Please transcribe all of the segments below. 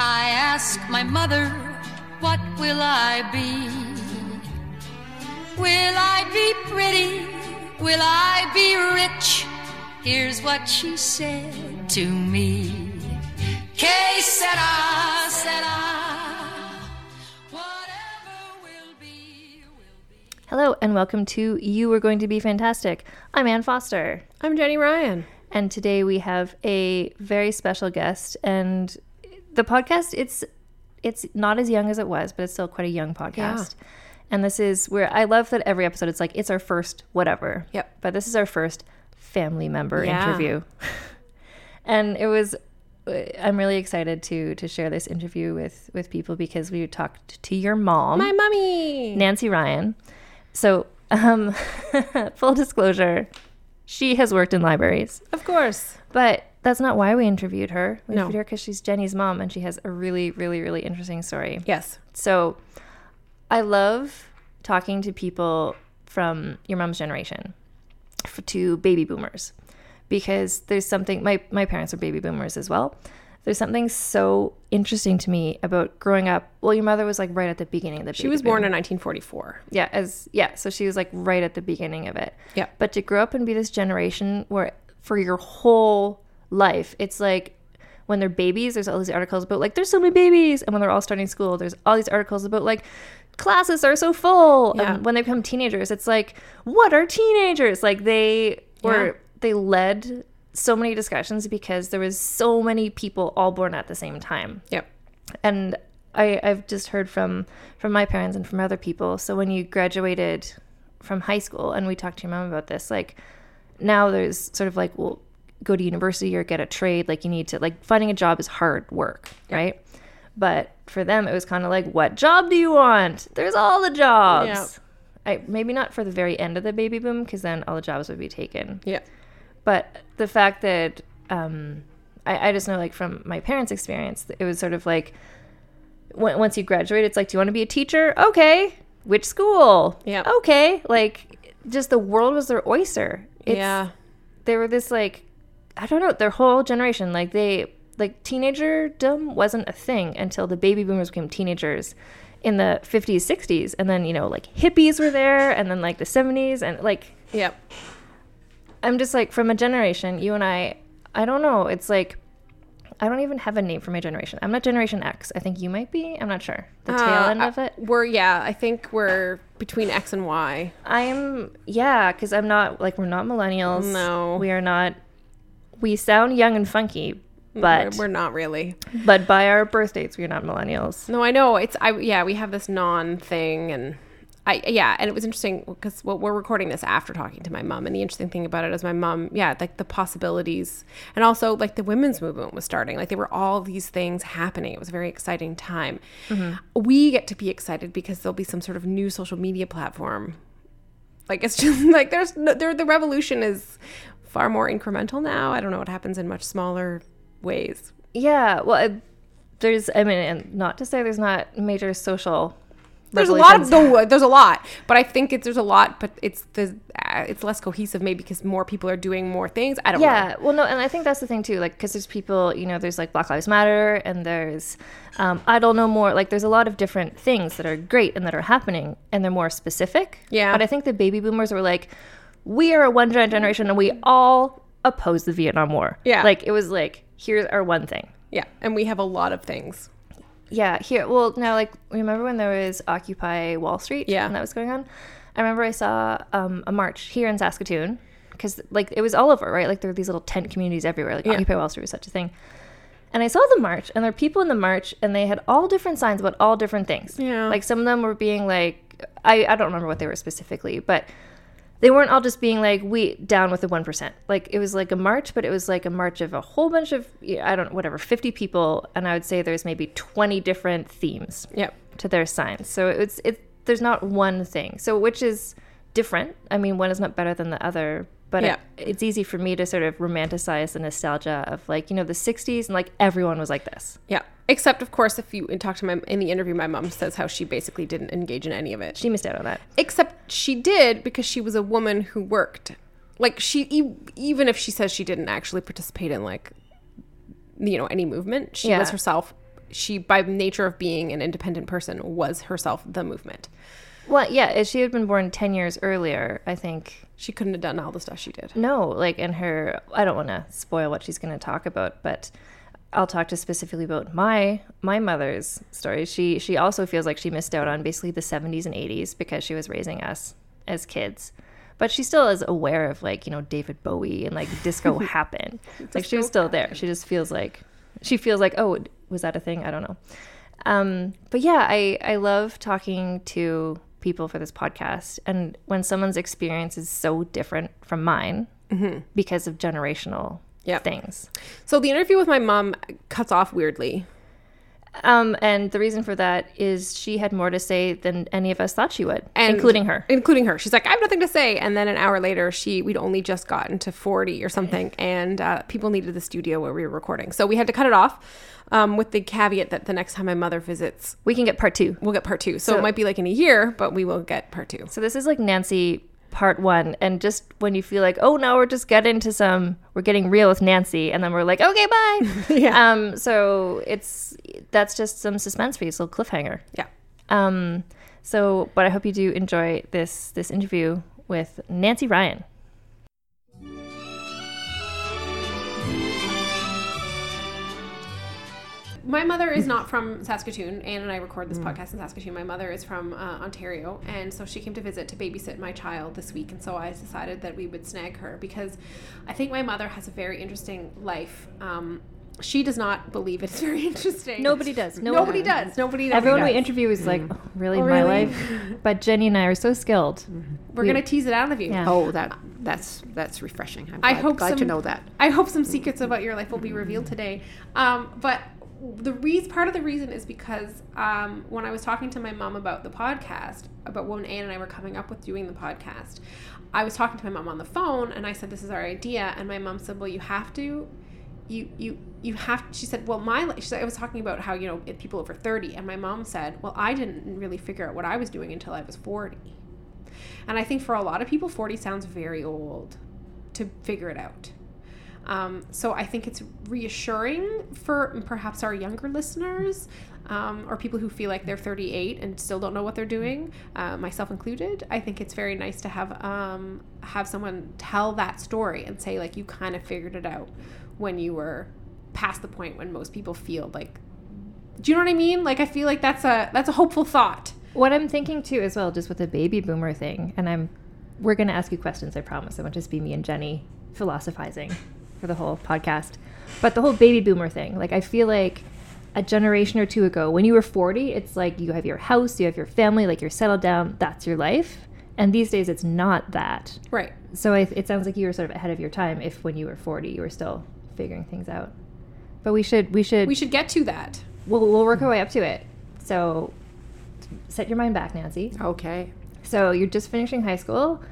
I ask my mother, what will I be? Will I be pretty? Will I be rich? Here's what she said to me. Que sera, sera. Whatever will be, will be. Hello, and welcome to You Are Going to Be Fantastic. I'm Ann Foster, I'm Jenny Ryan. and today we have a very special guest. And the podcast, it's it's not as young as it was, but it's still quite a young podcast. And this is where I love that every episode it's like it's our first whatever. Yep. But this is our first family member Yeah. interview. and it was I'm really excited to to share this interview with with people because we talked to your mom. My mummy. Nancy Ryan. So, um, full disclosure, she has worked in libraries, Of course. but that's not why we interviewed her. We No. interviewed her because she's Jenny's mom and she has a really, really, really interesting story. Yes. So, I love talking to people from your mom's generation, f to baby boomers, because there's something. My my parents are baby boomers as well. There's something so interesting to me about growing up. Well, your mother was like right at the beginning of the. She was born in 1944. Yeah, as yeah, so she was like right at the beginning of it. Yeah. But to grow up and be this generation where for your whole life, it's like when they're babies, there's all these articles about like there's so many babies, and when they're all starting school, there's all these articles about like classes are so full. Yeah. And when they become teenagers, it's like what are teenagers? Like they were Yeah. they led so many discussions because there was so many people all born at the same time Yep. and I, I've just heard from from my parents and from other people. So when you graduated from high school, and we talked to your mom about this, like now there's sort of like, well, go to university or get a trade. Like you need to like finding a job is hard work, right? But for them, it was kind of like, what job do you want? There's all the jobs. Yeah. I, maybe not for the very end of the baby boom, because then all the jobs would be taken Yeah. but the fact that um, I, I just know like from my parents experience it was sort of like when, once you graduate it's like do you want to be a teacher okay which school Yeah. okay like just the world was their oyster it's, yeah. they were this like i don't know their whole generation like they like teenagerdom wasn't a thing until the baby boomers became teenagers in the 50s 60s and then you know like hippies were there and then like the 70s and like Yep. I'm just like from a generation, you and I, I don't know. It's like I don't even have a name for my generation. I'm not Generation X. I think you might be. I'm not sure. The tail Uh, end of it. We're yeah. I think we're between X and Y. I'm yeah, because I'm not like we're not millennials. No. we are not. We sound young and funky, but we're, we're not really. but by our birth dates, we're not millennials. No, I know. It's I yeah. We have this non thing and. I, yeah, and it was interesting because well, we're recording this after talking to my mom, and the interesting thing about it is my mom, yeah, like the possibilities, and also like the women's movement was starting. Like there were all these things happening. It was a very exciting time. Mm-hmm. We get to be excited because there'll be some sort of new social media platform. Like it's just like there's no, there the revolution is far more incremental now. I don't know what happens in much smaller ways. Yeah, well, I, there's I mean, and not to say there's not major social. There's a lot of the, there's a lot, but I think it's there's a lot, but it's the uh, it's less cohesive maybe because more people are doing more things. I don't yeah know. well no and i think that's the thing too like because there's people you know there's like black lives matter and there's um, i don't know more like there's a lot of different things that are great and that are happening and they're more specific Yeah. but i think the baby boomers were like we are a one gen- generation and we all oppose the vietnam war Yeah. like it was like here's our one thing Yeah, and we have a lot of things. yeah, here. Well, now, like, remember when there was Occupy Wall Street? Yeah. And that was going on? I remember I saw um, a march here in Saskatoon because, like, it was all over, right? Like, there were these little tent communities everywhere. Like, Yeah. Occupy Wall Street was such a thing. And I saw the march, and there were people in the march, and they had all different signs about all different things. Yeah. Like, some of them were being like, I, I don't remember what they were specifically, but they weren't all just being like we down with the 1% like it was like a march but it was like a march of a whole bunch of i don't know whatever 50 people and i would say there's maybe 20 different themes Yep. to their signs so it's it there's not one thing so which is different i mean one is not better than the other but Yeah. it, it's easy for me to sort of romanticize the nostalgia of like you know the 60s and like everyone was like this Yeah. Except, of course, if you talk to my in the interview, my mom says how she basically didn't engage in any of it. she missed out on that Except she did because she was a woman who worked. Like she, e- even if she says she didn't actually participate in like, you know, any movement, she Yeah. was herself she, by nature of being an independent person, was herself the movement. Well, yeah, if she had been born 10 years earlier, I think She couldn't have done all the stuff she did. no, like in her I don't want to spoil what she's going to talk about, but I'll talk to specifically about my my mother's story. She she also feels like she missed out on basically the 70s and 80s because she was raising us as kids. But she still is aware of like, you know, David Bowie and like disco happened. like she was still there. She just feels like she feels like, "Oh, was that a thing? I don't know." Um, but yeah, I I love talking to people for this podcast, and when someone's experience is so different from mine because of generational Yep. things. So the interview with my mom cuts off weirdly. Um, and the reason for that is she had more to say than any of us thought she would, and including her. including her she's like i have nothing to say and then an hour later she we'd only just gotten to 40 or something and uh, people needed the studio where we were recording so we had to cut it off um, with the caveat that the next time my mother visits We can get part two. we'll get part two so, So- it might be like in a year but we will get part two So this is like Nancy part one, and just when you feel like, oh, now we're just getting into some, we're getting real with Nancy, and then we're like, okay, bye. Yeah. Um. So it's that's just some suspense for you, so cliffhanger. yeah Um, so, but I hope you do enjoy this this interview with Nancy Ryan. My mother is not from Saskatoon. Ann and I record this podcast in Saskatoon. My mother is from uh, Ontario, and so she came to visit to babysit my child this week. And so I decided that we would snag her because I think my mother has a very interesting life. Um, she does not believe it's very interesting. Nobody does. No Nobody one- does. Nobody. Everyone does. we interview is like, oh, really, Oh, my really? life. But Jenny and I are so skilled. We're gonna tease it out of you. Yeah. Oh, that that's that's refreshing. I'm I glad, hope glad to know that. I hope some secrets about your life will be revealed today. Um, but the reason, part of the reason is because um, when I was talking to my mom about the podcast, about when Ann and I were coming up with doing the podcast, I was talking to my mom on the phone, and I said, "This is our idea," and my mom said, "Well, you have to." You, you you have she said well my she said I was talking about how you know people over 30 and my mom said well I didn't really figure out what I was doing until I was 40 and I think for a lot of people 40 sounds very old to figure it out um, so I think it's reassuring for perhaps our younger listeners um, or people who feel like they're 38 and still don't know what they're doing, uh, myself included. I think it's very nice to have um, have someone tell that story and say like you kind of figured it out when you were past the point when most people feel like. Do you know what I mean? Like I feel like that's a that's a hopeful thought. What I'm thinking too, as well, just with the baby boomer thing, and I'm, we're gonna ask you questions. I promise. It won't just be me and Jenny philosophizing for the whole podcast. But the whole baby boomer thing, like I feel like a generation or two ago, when you were 40, it's like you have your house, you have your family, like you're settled down. That's your life. And these days, it's not that. Right. So I, it sounds like you were sort of ahead of your time. If when you were 40, you were still figuring things out. But we should, we should, We should get to that. we'll, we'll work our way up to it. So set your mind back, Nancy. Okay. So you're just finishing high school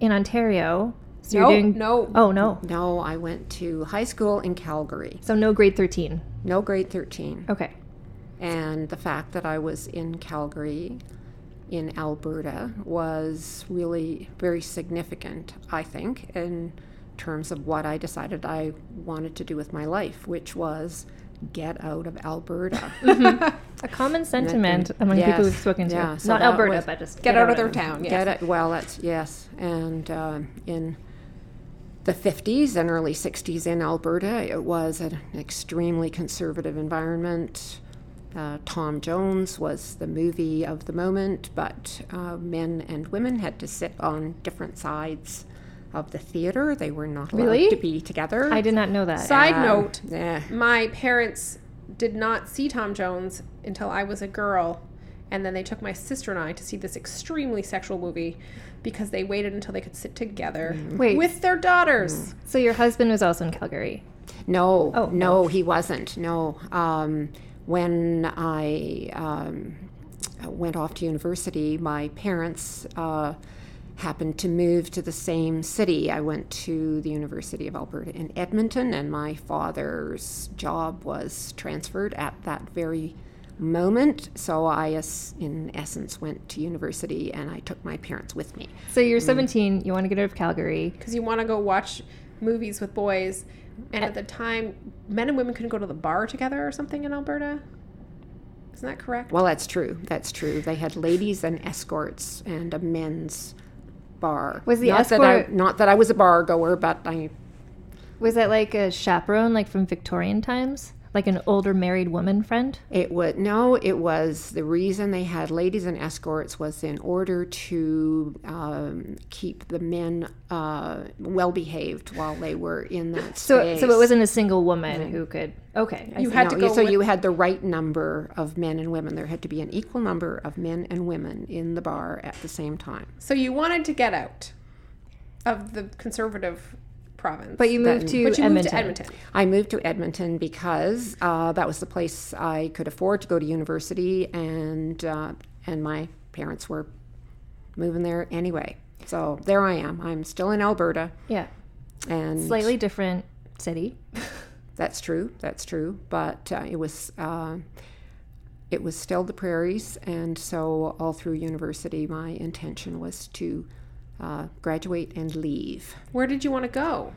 in Ontario. So No, doing no. Oh no. No, I went to high school in Calgary. So no grade 13. No grade 13. Okay. And the fact that I was in Calgary in Alberta was really very significant, I think, in terms of what I decided I wanted to do with my life, which was get out of Alberta. A common sentiment among Yes, people we've spoken to. yeah, so Not Alberta, was- but just Get, out, of their town. Yes. Get it? Well, that's yes. And uh, in the 50s and early 60s in Alberta, it was an extremely conservative environment. Uh, Tom Jones was the movie of the moment, but uh, men and women had to sit on different sides of the theater. They were not allowed Really? to be together. I did not know that. Side Um, note, yeah. my parents did not see Tom Jones until I was a girl. And then they took my sister and I to see this extremely sexual movie because they waited until they could sit together Wait. with their daughters. So your husband was also in Calgary. No, Oh, no, he wasn't. No. Um, when I um, went off to university, my parents uh, happened to move to the same city. I went to the University of Alberta in Edmonton, and my father's job was transferred at that very moment. So I, in essence, went to university and I took my parents with me. So you're mm. 17, you want to get out of Calgary. Because you want to go watch movies with boys. And at the time, men and women couldn't go to the bar together or something in Alberta. Isn't that correct? Well, that's true. That's true. They had ladies and escorts and a men's bar. Was the not that I, escort- not that I was a bar goer, but I Was that like a chaperone, like from Victorian times? Like an older married woman friend? It would no. It was the reason they had ladies and escorts was in order to um, keep the men uh, well behaved while they were in that So, space. so it wasn't a single woman who could. Okay, I You see. had to go so with- you had the right number of men and women. There had to be an equal number of men and women in the bar at the same time. So you wanted to get out of the conservative province. But you moved to but you Edmonton. moved to Edmonton. I moved to Edmonton because uh, that was the place I could afford to go to university, and uh, and my parents were moving there anyway. So there I am. I'm still in Alberta, Yeah, and slightly different city. that's true. That's true. But uh, it was uh, it was still the prairies, and so all through university, my intention was to uh, graduate and leave. Where did you want to go?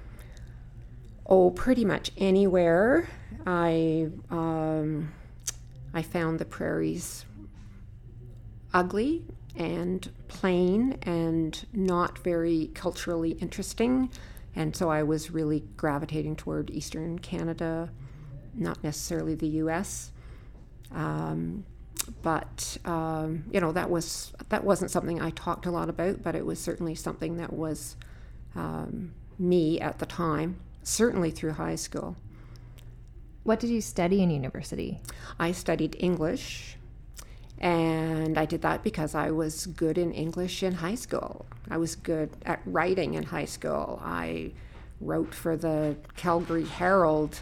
Oh, pretty much anywhere. I um, I found the prairies ugly and plain and not very culturally interesting, and so I was really gravitating toward Eastern Canada, not necessarily the U.S. Um, but um, you know that was that wasn't something I talked a lot about, but it was certainly something that was um, me at the time, certainly through high school. What did you study in university? I studied English, and I did that because I was good in English in high school. I was good at writing in high school. I wrote for the Calgary Herald.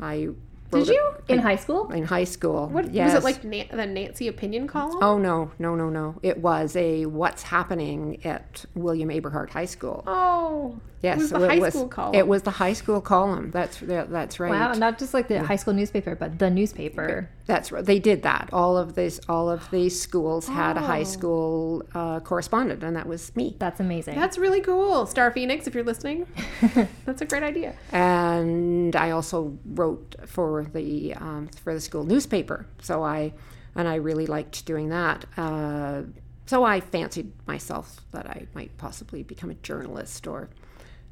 I Did you? In high school? in high school. What yes. was it like? Na- the Nancy opinion column? Oh no, no, no, no! It was a what's happening at William Aberhart High School. Oh, Yes, it was the it high was- school column. It was the high school column. That's that- that's right. Wow, not just like the high school newspaper, but the newspaper. That's right. They did that. All of these, all of these schools had a high Oh. school uh, correspondent, and that was me. That's amazing. That's really cool. StarPhoenix, if you're listening, that's a great idea. And I also wrote for the um, for the school newspaper. So I and I really liked doing that. Uh, so I fancied myself that I might possibly become a journalist or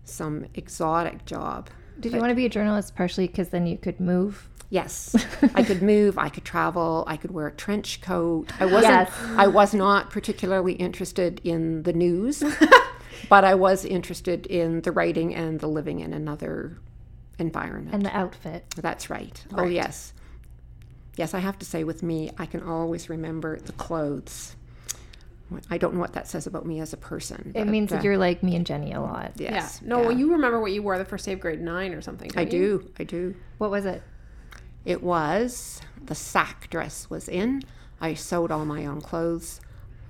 some exotic job. Did you want to be a journalist partially because then you could move? Yes, I could move. I could travel. I could wear a trench coat. I wasn't. Yes. I was not particularly interested in the news, but I was interested in the writing and the living in another environment. And the outfit. That's right. Oh yes, yes. I have to say, with me, I can always remember the clothes. I don't know what that says about me as a person. It but, means uh, that you're like me and Jenny a lot. Yes. yeah. No, yeah. you remember what you wore the first day of grade nine or something. I don't you? do. I do. What was it? It was the sack dress was in. I sewed all my own clothes.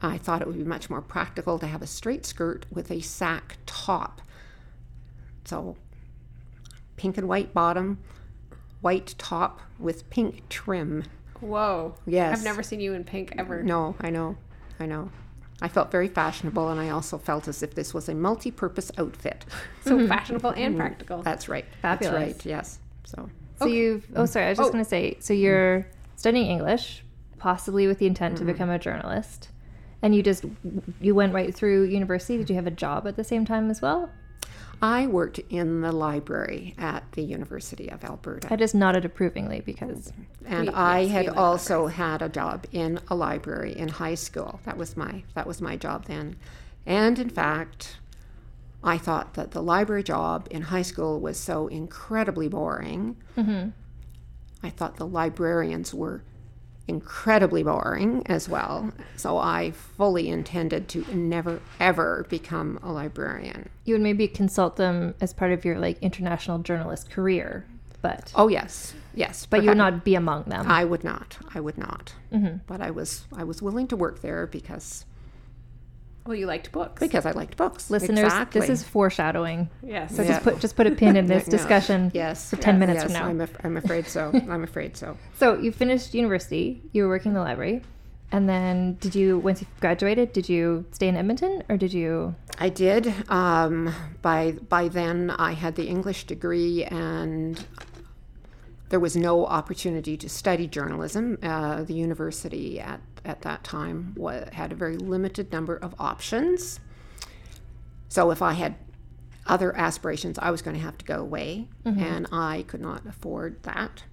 I thought it would be much more practical to have a straight skirt with a sack top. So, pink and white bottom, white top with pink trim. Whoa. Yes. I've never seen you in pink ever. No, I know, I know. I felt very fashionable, and I also felt as if this was a multi-purpose outfit. So fashionable and mm-hmm. practical. That's right. Fabulous. That's right. Yes. So oh. So you've. Oh, sorry. I was just Oh. going to say. So you're studying English, possibly with the intent to mm-hmm. become a journalist, and you just you went right through university. Did you have a job at the same time as well? I worked in the library at the University of Alberta. I just nodded approvingly because and We- I yes, had also had a job in a library in high school. That was my that was my job then, and in fact, I thought that the library job in high school was so incredibly boring. Mm-hmm. I thought the librarians were incredibly boring as well. So I fully intended to never ever become a librarian. you would maybe consult them as part of your like international journalist career, but Oh yes, yes, but you would not be among them. I would not. I would not. Mm-hmm. But I was I was willing to work there because well, you liked books. because I liked books. Listeners, exactly. this is foreshadowing. yes. So Yeah. just put just put a pin in this discussion yes for ten minutes yes, from now. I'm, af- I'm afraid so. I'm afraid so. So you finished university, you were working in the library, and then did you once you graduated, did you stay in Edmonton or did you I did. Um, by by then, I had the English degree, and there was no opportunity to study journalism. Uh, the university at, at that time wa- had a very limited number of options. So if I had other aspirations, I was going to have to go away, mm-hmm. and I could not afford that.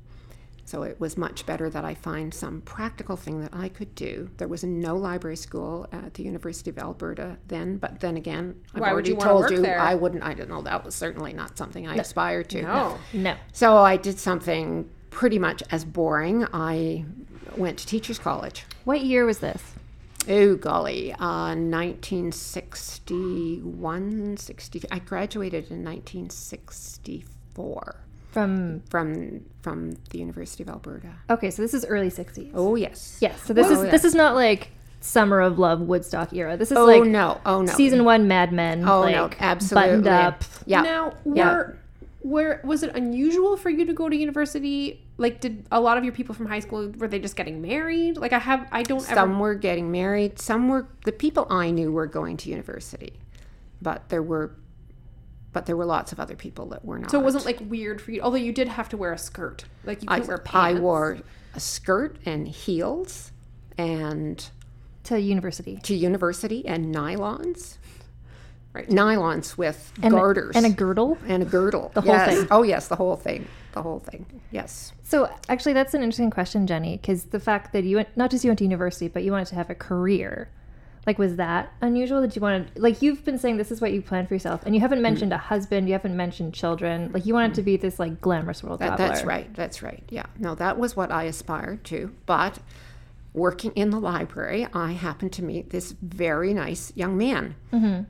So it was much better that I find some practical thing that I could do. There was no library school at the University of Alberta then, but then again, I've Why would already you told you there? I wouldn't. I don't know. That was certainly not something I aspired to. No. No. So I did something pretty much as boring. I went to teachers college. What year was this? Oh golly, uh, 1961, 60. I graduated in 1964 From from from the University of Alberta. okay, so this is early '60s. Oh yes. Yes. So this Oh, is yeah. this is not like Summer of Love Woodstock era. This is Oh like no. Oh no. season one Mad Men. Oh like, no. Absolutely. Buttoned up. Yeah. Now, Yeah. were where was it unusual for you to go to university? Like, did a lot of your people from high school were they just getting married? Like, I have I don't ever. Some were getting married. Some were the people I knew were going to university, but there were, but there were lots of other people that were not. So it wasn't like weird for you, although you did have to wear a skirt. Like you I, couldn't wear pants I wore a skirt and heels, and to university. to university and nylons. Right. Nylons with And, garters and a girdle. and a girdle. The whole Yes. thing. Oh yes, the whole thing. The whole thing. Yes. So actually, that's an interesting question, Jenny, because the fact that you went not just you went to university, but you wanted to have a career. Like, was that unusual? That you wanted, like, you've been saying this is what you planned for yourself, and you haven't mentioned a husband, you haven't mentioned children. Like, you wanted to be this like glamorous world That, traveler. that's right. That's right. Yeah. No, that was what I aspired to. But working in the library, I happened to meet this very nice young man. Mm-hmm.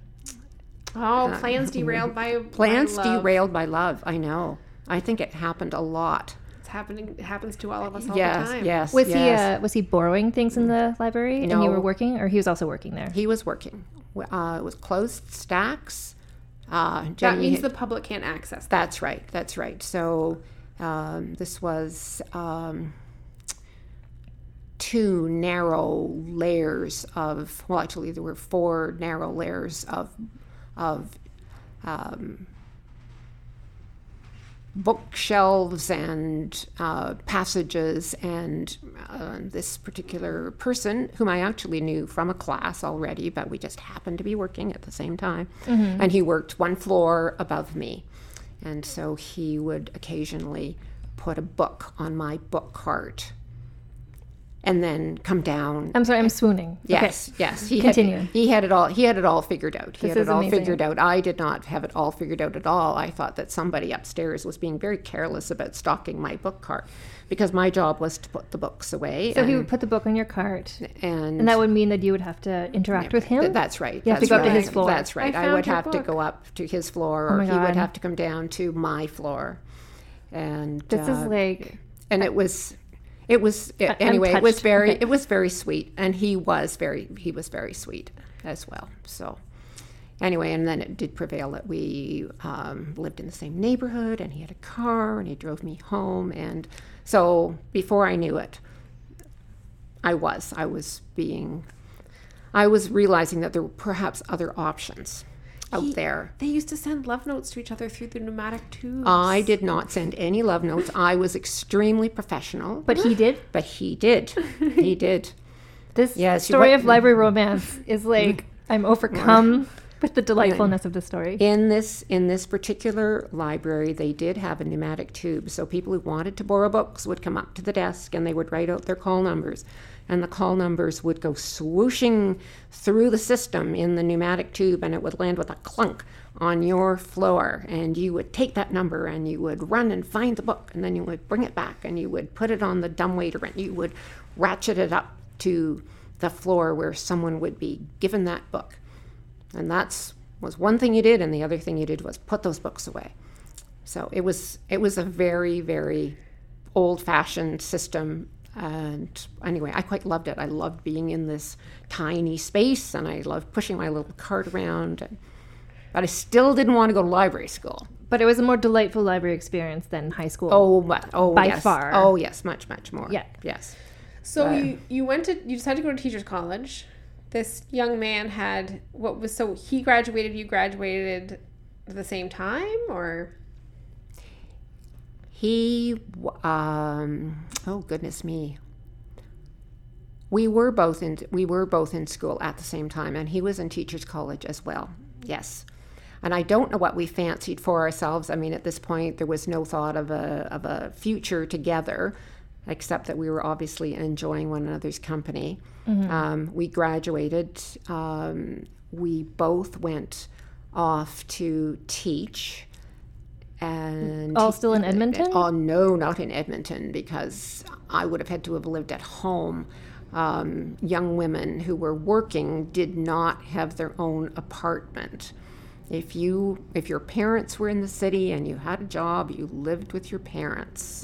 Oh, uh, plans derailed by Plans by love. derailed by love. I know. I think it happened a lot. It's happening. It happens to all of us all yes. the time. Yes. Was yes. he uh, was he borrowing things in the library, and you were working, or he was also working there? He was working. Uh, it was closed stacks. Uh, That means had- the public can't access. That. That's right. That's right. So um, this was um, two narrow layers of. Well, actually, there were four narrow layers of of um, bookshelves and uh, passages and uh, this particular person whom i actually knew from a class already but we just happened to be working at the same time. And he worked one floor above me. And so he would occasionally put a book on my book cart and then come down I'm sorry, I'm swooning. Yes, yes. He Continue. Had, he had it all. He had it all figured out. He This had is it all amazing. figured out. I did not have it all figured out at all. I thought that somebody upstairs was being very careless about stocking my book cart because my job was to put the books away. So and, he would put the book on your cart, and, and that would mean that you would have to interact with him. Th- That's right. You have to go up to his floor. That's right. I I, would have to go up to his floor, Oh or my he would have to come down to my floor. And This is uh, like and it was it was I'm anyway it was very it was very sweet and he was very he was very sweet as well so. Anyway and then it did prevail that we um, lived in the same neighborhood and he had a car and he drove me home and so before i knew it i was i was being i was realizing that there were perhaps other options out He- there They used to send love notes to each other through the pneumatic tubes. i did not send any love notes i was extremely professional But he did. but he did. He did. This Yes, story went- of library romance is like I'm overcome with the delightfulness of the story. In this in this particular library, they did have a pneumatic tube, so people who wanted to borrow books would come up to the desk and they would write out their call numbers, and the call numbers would go swooshing through the system in the pneumatic tube, and it would land with a clunk on your floor, and you would take that number and you would run and find the book, and then you would bring it back and you would put it on the dumbwaiter and you would ratchet it up to the floor where someone would be given that book. And that's was one thing you did, and the other thing you did was put those books away. So it was it was a very very old fashioned system. And anyway, I quite loved it. I loved being in this tiny space, and I loved pushing my little cart around. And, but I still didn't want to go to library school. But it was a more delightful library experience than high school. Oh, but, oh, By yes. far. Oh, yes, much, much more. Yeah. Yes. So you you went to you decided to go to teachers college. This young man had what was so he graduated. You graduated at the same time, or He, um, oh goodness me, we were both in we were both in school at the same time, and he was in teachers' college as well. Yes, and I don't know what we fancied for ourselves. I mean, at this point, there was no thought of a of a future together, except that we were obviously enjoying one another's company. Um, we graduated. Um, we both went off to teach. And All still in Edmonton? Oh no, not in Edmonton, because I would have had to have lived at home. Um, young women who were working did not have their own apartment. If you, if your parents were in the city and you had a job, you lived with your parents.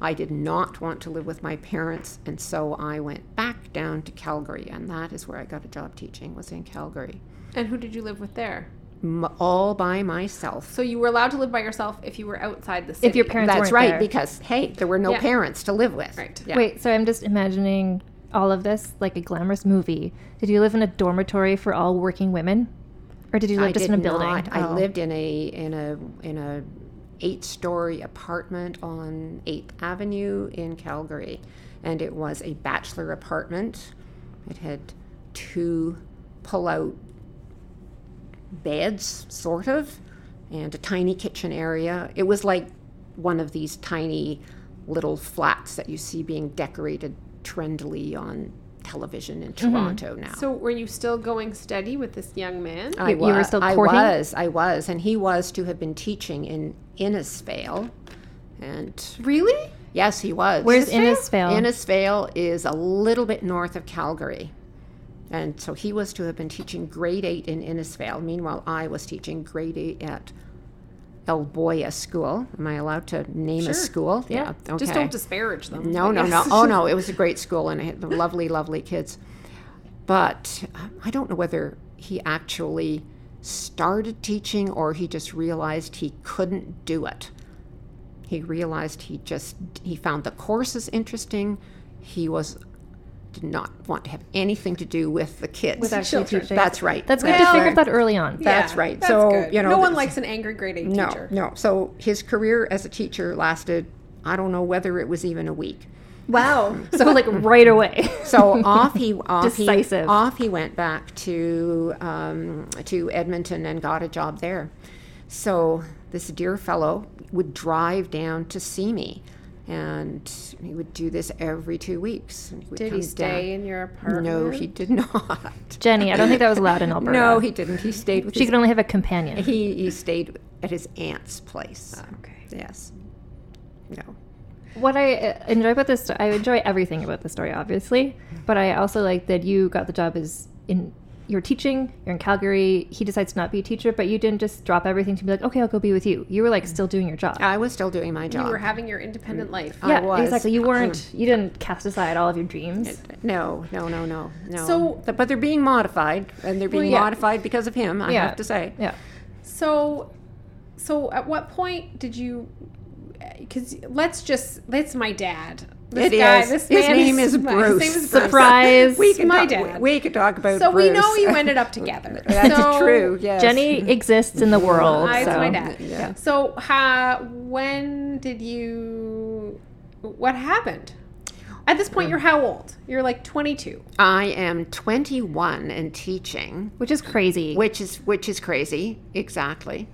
I did not want to live with my parents, and so I went back down to Calgary, and that is where I got a job teaching. Was in Calgary, And who did you live with there? M- all by myself. So you were allowed to live by yourself if you were outside the city. If your parents That's weren't right, there. because hey, there were no Yeah. parents to live with. Right. Yeah. Wait, so I'm just imagining all of this like a glamorous movie. Did you live in a dormitory for all working women? Or did you live I just in a building? not. I Oh. lived in a in a in a eight-story apartment on Eighth Avenue in Calgary, and it was a bachelor apartment. It had two pull-out beds, sort of, and a tiny kitchen area. It was like one of these tiny little flats that you see being decorated trendily on television in mm-hmm. Toronto now. So were you still going steady with this young man? I You- you were was, still I courting? was, I was, and he was to have been teaching in Innisfail, and really? yes, he was. Where's Innisfail? Innisfail is a little bit north of Calgary, and so he was to have been teaching grade eight in Innisfail. Meanwhile, I was teaching grade eight at Elboya School. Am I allowed to name Sure. a school? Yeah. Okay. Just don't disparage them. No, no, no. Oh, no. It was a great school and I had the lovely, lovely kids. But um, I don't know whether he actually started teaching or he just realized he couldn't do it. He realized he just he found the courses interesting. He was did not want to have anything to do with the kids. With actually Children. teaching. That's right. That's good That's to figure right. out that early on. That's Yeah, right. that's So, good. you know, no one likes an angry grade eight no, teacher. no. So his career as a teacher lasted I don't know whether it was even a week. Wow. So like right away. So off he off Decisive. he off he went back to um, to Edmonton and got a job there. So this dear fellow would drive down to see me, and he would do this every two weeks. Would Did he stay down. in your apartment? No, he did not. Jenny, I don't think that was allowed in Alberta. No, he didn't. He stayed with she his, could only have a companion. he he stayed at his aunt's place. Okay. Yes. No. What I uh, enjoy about this, I enjoy everything about the story, obviously, but I also like that you got the job as in you're teaching, you're in Calgary. He decides to not be a teacher, but you didn't just drop everything to be like, okay, I'll go be with you. You were like still doing your job. I was still doing my job. You were having your independent mm. life. I yeah, was. exactly. You weren't. Mm. You didn't cast aside all of your dreams. No, no, no, no, no. So- but they're being modified, and they're being yeah. modified because of him. I Yeah. have to say. Yeah. So, so at what point did you? Eh, because let's just that's my dad. This It guy, is. This His man name is my- Bruce. His name is Bruce. Surprise. We could my talk, dad. We, we could talk about. So we know Bruce. you ended up together. That's So- true. Yes. Jenny exists in the world. Hi, it's so. my dad. Yeah. So, ha, when did you? What happened? At this point, you're how old? You're like 22. I am 21 and teaching, Which is crazy. which is which is crazy. Exactly.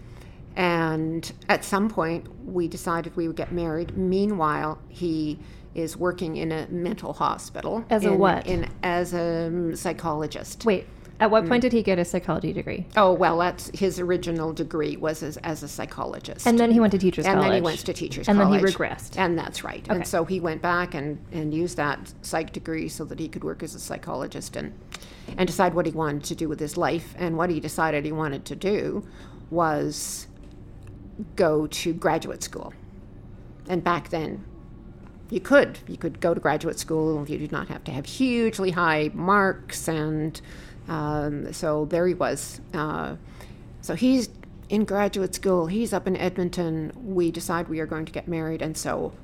And at some point, we decided we would get married. Meanwhile, he is working in a mental hospital. As a in- what? In as a um, psychologist. Wait, at what point did he get a psychology degree? Oh well, that's his original degree was as, as a psychologist. And then he went to teachers and college. then he went to teachers And then he regressed. And that's right. Okay. And so he went back and, and used that psych degree so that he could work as a psychologist and and decide what he wanted to do with his life. And what he decided he wanted to do was go to graduate school. And back then, you could. You could go to graduate school. You did not have to have hugely high marks. And um, so there he was. Uh, so he's in graduate school. He's up in Edmonton. We decide we are going to get married. And so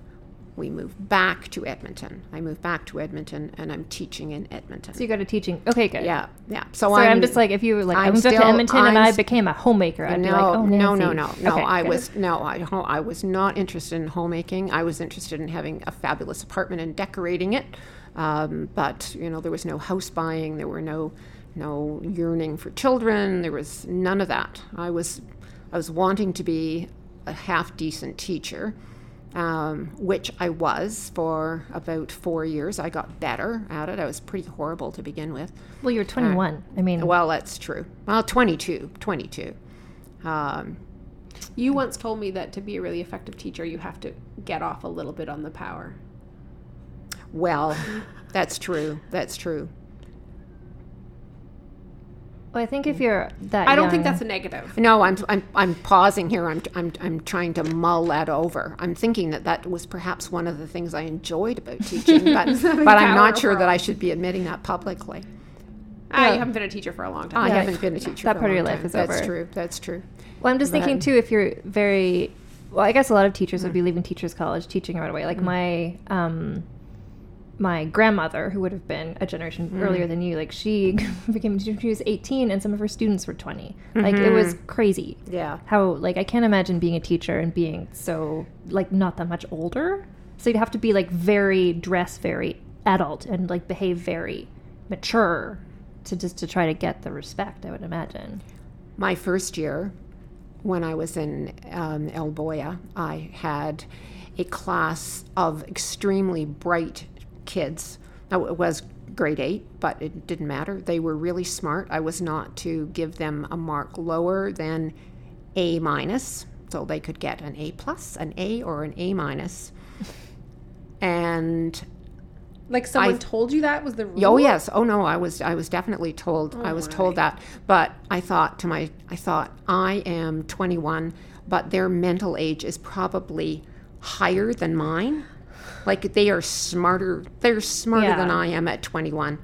we moved back to Edmonton. I moved back to Edmonton, and I'm teaching in Edmonton. So you go to teaching. Okay, good. yeah, yeah. So Sorry, I'm, just like if you were like I I'm moved up to still- Edmonton and I'm I s- became a homemaker, I'd be like, no, oh, no, no, no, no. Okay, I good. was no, I, I was not interested in homemaking. I was interested in having a fabulous apartment and decorating it. Um, but you know, there was no house buying. There were no no yearning for children. There was none of that. I was I was wanting to be a half decent teacher. Um, which I was for about four years. I got better at it. I was pretty horrible to begin with. Well, you're 21. I mean, Well, that's true. Well, 22, 22. Um, You once told me that to be a really effective teacher, you have to get off a little bit on the power. Well, that's true. That's true. Well, I think if you're that, I don't think that's a negative. No, I'm, I'm, I'm pausing here. I'm, I'm, I'm trying to mull that over. I'm thinking that that was perhaps one of the things I enjoyed about teaching, but, but I'm not sure that I should be admitting that publicly. Ah, Yeah. you haven't been a teacher for a long time. I Yeah, haven't been a teacher. that for a part of your life time. is That's over. That's true. That's true. Well, I'm just thinking too, if you're very, well, I guess a lot of teachers Mm. would be leaving teachers college teaching right away. Like my, um, my grandmother, who would have been a generation Mm. earlier than you, like she became a teacher when she was 18, and some of her students were 20. Like it was crazy. Mm-hmm. Yeah. How like I can't imagine being a teacher and being so like not that much older. So you'd have to be like very dress very adult and like behave very mature to just to try to get the respect. I would imagine. My first year, when I was in um, Elboya, I had a class of extremely bright kids. Now, it was grade eight, but it didn't matter. They were really smart. I was not to give them a mark lower than A minus, so they could get an A plus, an A, or an A minus. And Like someone I- told you that was the rule. Oh yes. Oh no, I was I was definitely told oh, I was told that. But I thought to my I thought I am 21, but their mental age is probably higher than mine. Like they are smarter. They're smarter than I am at 21.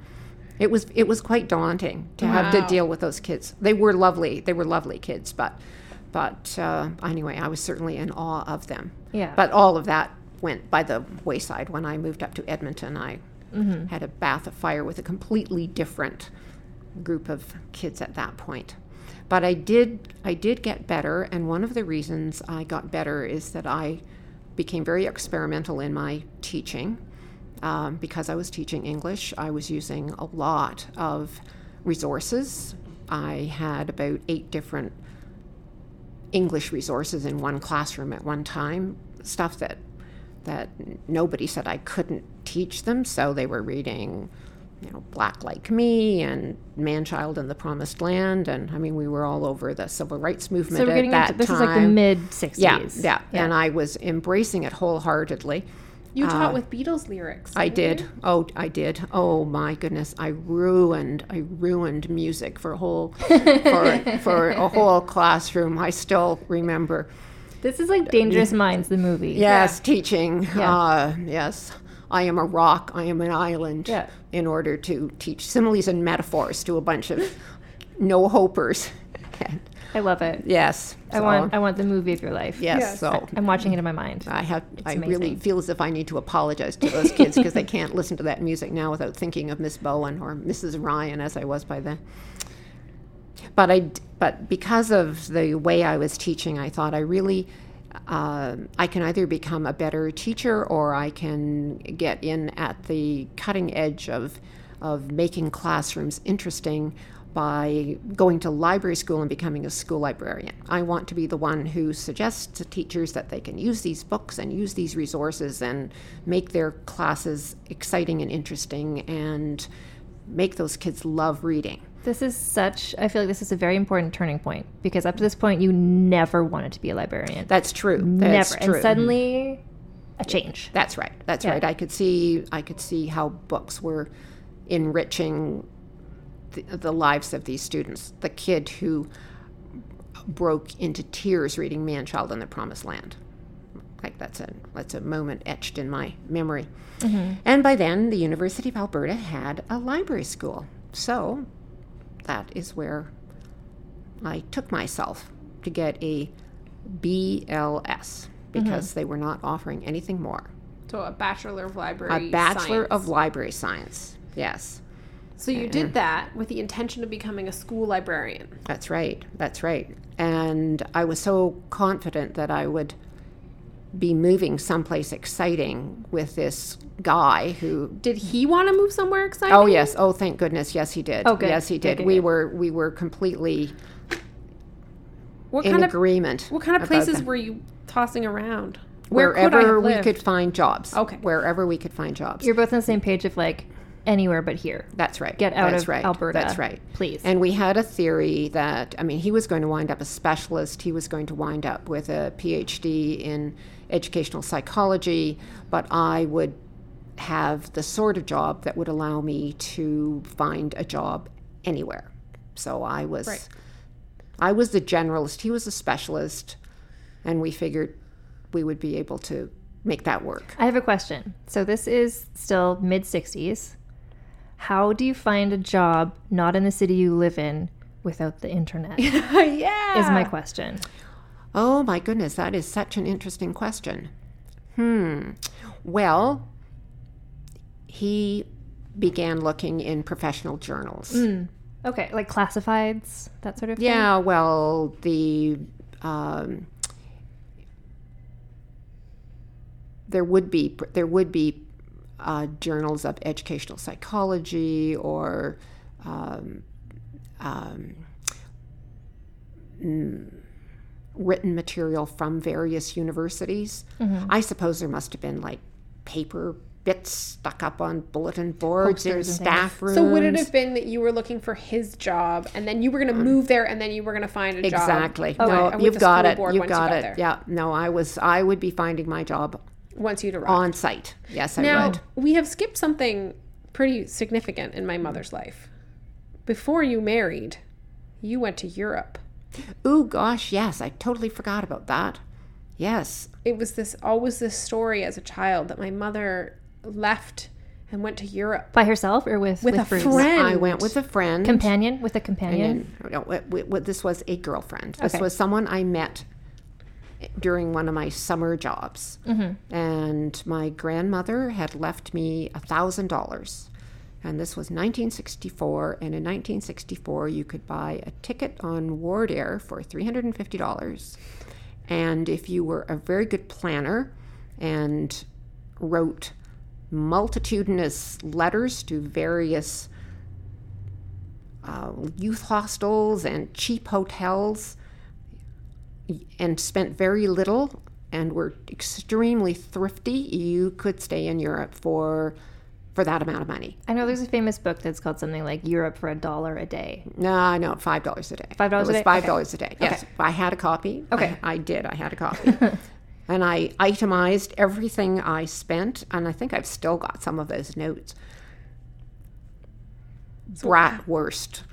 It was it was quite daunting to have to deal with those kids. They were lovely. They were lovely kids, but but uh, anyway, I was certainly in awe of them. Yeah. But all of that went by the wayside when I moved up to Edmonton. I Mm-hmm. had a bath of fire with a completely different group of kids at that point. But I did I did get better, and one of the reasons I got better is that I became very experimental in my teaching. Um, because I was teaching English, I was using a lot of resources. I had about eight different English resources in one classroom at one time, stuff that that nobody said I couldn't teach them, so they were reading, you know, Black Like Me and Man-Child in the Promised Land, and I mean we were all over the civil rights movement So we're at getting that into this time. is like the mid 60s. yeah, yeah, and I was embracing it wholeheartedly. You taught with Beatles lyrics. I didn't you? Oh, I did. Oh my goodness! I ruined. I ruined music for a whole for for a whole classroom. I still remember. This is like Dangerous Minds, the movie. Yes, teaching. Yeah. Uh, yes, I am a rock. I am an island. Yeah. In order to teach similes and metaphors to a bunch of no hopers. I love it. yes. I want I want the movie of your life. Yes. Yes. So. I'm watching it in my mind. I have. I amazing. really feel as if I need to apologize to those kids because they can't listen to that music now without thinking of Miss Bowen or Mrs. Ryan as I was by then. But I but because of the way I was teaching, I thought I really, uh, I can either become a better teacher or I can get in at the cutting edge of, of making classrooms interesting by going to library school and becoming a school librarian. I want to be the one who suggests to teachers that they can use these books and use these resources and make their classes exciting and interesting and make those kids love reading. This is such I feel like this is a very important turning point because up to this point you never wanted to be a librarian. That's true. That's never. true. And suddenly a change. That's right. That's Yeah. right. I could see I could see how books were enriching the, the lives of these students. The kid who broke into tears reading Man-Child in the Promised Land. Like that's a that's a moment etched in my memory. Mm-hmm. And by then, the University of Alberta had a library school. So that is where I took myself to get a BLS because mm-hmm. they were not offering anything more. So a bachelor of library. a bachelor science. of library science. Yes, So you did that with the intention of becoming a school librarian. that's right. That's right. And I was so confident that I would be moving someplace exciting with this guy who Did he want to move somewhere exciting? Oh yes. Oh, thank goodness. Yes, he did. Oh, good. Yes, he did. good, we good. were we were completely What in kind of agreement. what kind of places that. were you tossing around? Where could I wherever have we lived? could find jobs. Okay. Wherever we could find jobs. You're both on the same page of like anywhere but here. That's right. Get out That's of right. Alberta, That's right. please. And we had a theory that I mean, he was going to wind up a specialist. He was going to wind up with a PhD in educational psychology, but I would have the sort of job that would allow me to find a job anywhere. So I was Right. I was the generalist, he was a specialist, and we figured we would be able to make that work. I have a question. So this is still mid 60s. How do you find a job not in the city you live in without the internet? Yeah. Is my question. Oh my goodness, that is such an interesting question. Hmm. Well, he began looking in professional journals. Okay, like classifieds, that sort of thing. Yeah, well, the um, there would be there would be uh, journals of educational psychology or um, um, mm, written material from various universities. Mm-hmm. I suppose there must have been like paper bits stuck up on bulletin boards in Posters staff rooms. So would it have been that you were looking for his job, and then you were going to um, move there, and then you were going to find a job? Exactly. No, you've got it. You've you got got it. Yeah. No, I was. I would be finding my job Once you'd arrived. on site. Yes, I Now, would. we have skipped something pretty significant in my mother's life. Before you married, you went to Europe. Ooh, gosh, yes, I totally forgot about that. Yes, It was this always this story as a child that my mother left and went to Europe By herself or with with, with a Bruce? friend. I went with a friend. Companion with a companion. then- no, it- it- it- this was a girlfriend. This Okay. was someone I met during one of my summer jobs, Mm-hmm. and my grandmother had left me a thousand dollars. And this was 1964, and in 1964, you could buy a ticket on Wardair for $350. And if you were a very good planner and wrote multitudinous letters to various uh, youth hostels and cheap hotels and spent very little and were extremely thrifty, you could stay in Europe for for that amount of money. I know there's a famous book that's called something like Europe for a dollar a day. No, no, five dollars a day. $5 a day? Five Okay. dollars a day. Yes, I had a copy. Okay. I, I did. I had a copy, and I itemized everything I spent, and I think I've still got some of those notes. Bratwurst,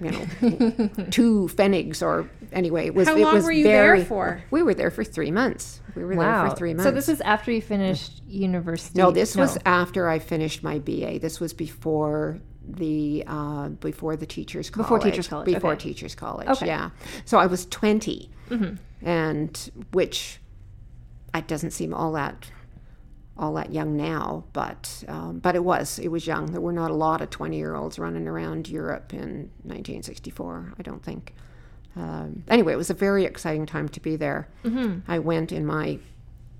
you know, two pfennigs, or anyway, it was. How it long was were you there very, for? We were there for three months. We were Wow. there for three months. So this is after you finished university. No, this was after I finished my BA. This was before the uh, before the teachers college. Before teachers college, Before okay. teachers college. Okay. Mm-hmm. Yeah. So I was 20, and which it doesn't seem all that all that young now, but um, but it was it was young. There were not a lot of 20 year olds running around Europe in 1964. I don't think. Um, anyway, it was a very exciting time to be there. Mm-hmm. I went in my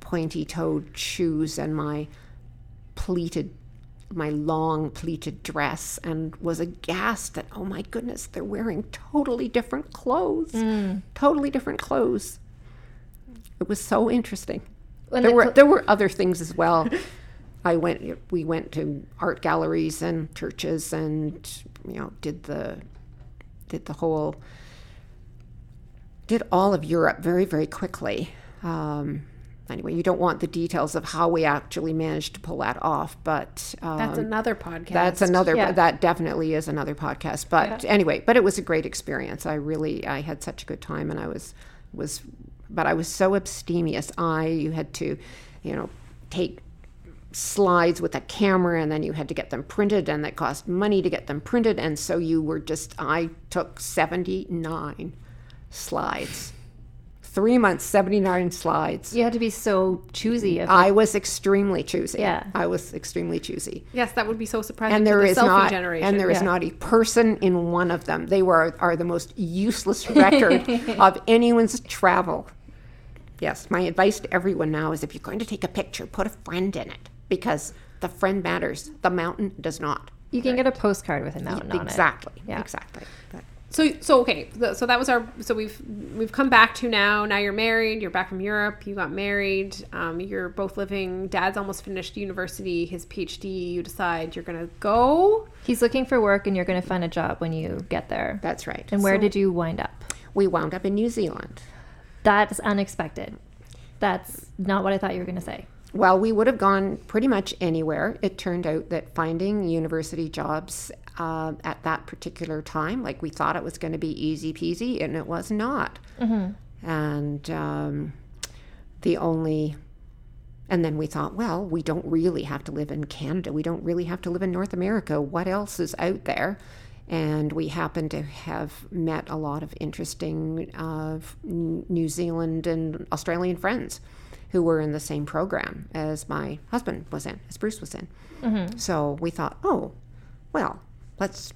pointy toed shoes and my pleated my long pleated dress and was aghast that oh my goodness they're wearing totally different clothes totally different clothes it was so interesting When there the were there were other things as well i went we went to art galleries and churches and you know did the did the whole did all of Europe very, very quickly. Um, anyway, you don't want the details of how we actually managed to pull that off, but um, That's another podcast. that's another. Yeah. That definitely is another podcast. But anyway, but it was a great experience. I really, I had such a good time, and I was was, but I was so abstemious. I you had to, you know, take slides with a camera and then you had to get them printed and that cost money to get them printed and so you were just i took 79 slides Three months, 79 slides. You had to be so choosy. I was extremely choosy. Yeah. I was extremely choosy. Yes, that would be so surprising. And there the is not generation. and there is Yeah. not a person in one of them. They were are the most useless record of anyone's travel. Yes, my advice to everyone now is if you're going to take a picture, put a friend in it because the friend matters. The mountain does not. you can get a postcard with a mountain on it. Exactly. Yeah. Exactly. But- So so okay, so that was our so we've we've come back to now. Now you're married. You're back from Europe. You got married. Um, you're both living. Dad's almost finished university, his PhD. You decide you're gonna go. He's looking for work, and you're going to find a job when you get there. That's right. And where So- did you wind up? we wound up in New Zealand. That's unexpected. That's not what I thought you were going to say. Well, we would have gone pretty much anywhere. It turned out that finding university jobs uh, at that particular time, like we thought it was going to be easy peasy, and it was not. And um, the only, and then we thought, well, we don't really have to live in Canada. We don't really have to live in North America. What else is out there? And we happened to have met a lot of interesting uh, New Zealand and Australian friends who were in the same program as my husband was in, as Bruce was in. So we thought, oh, well, let's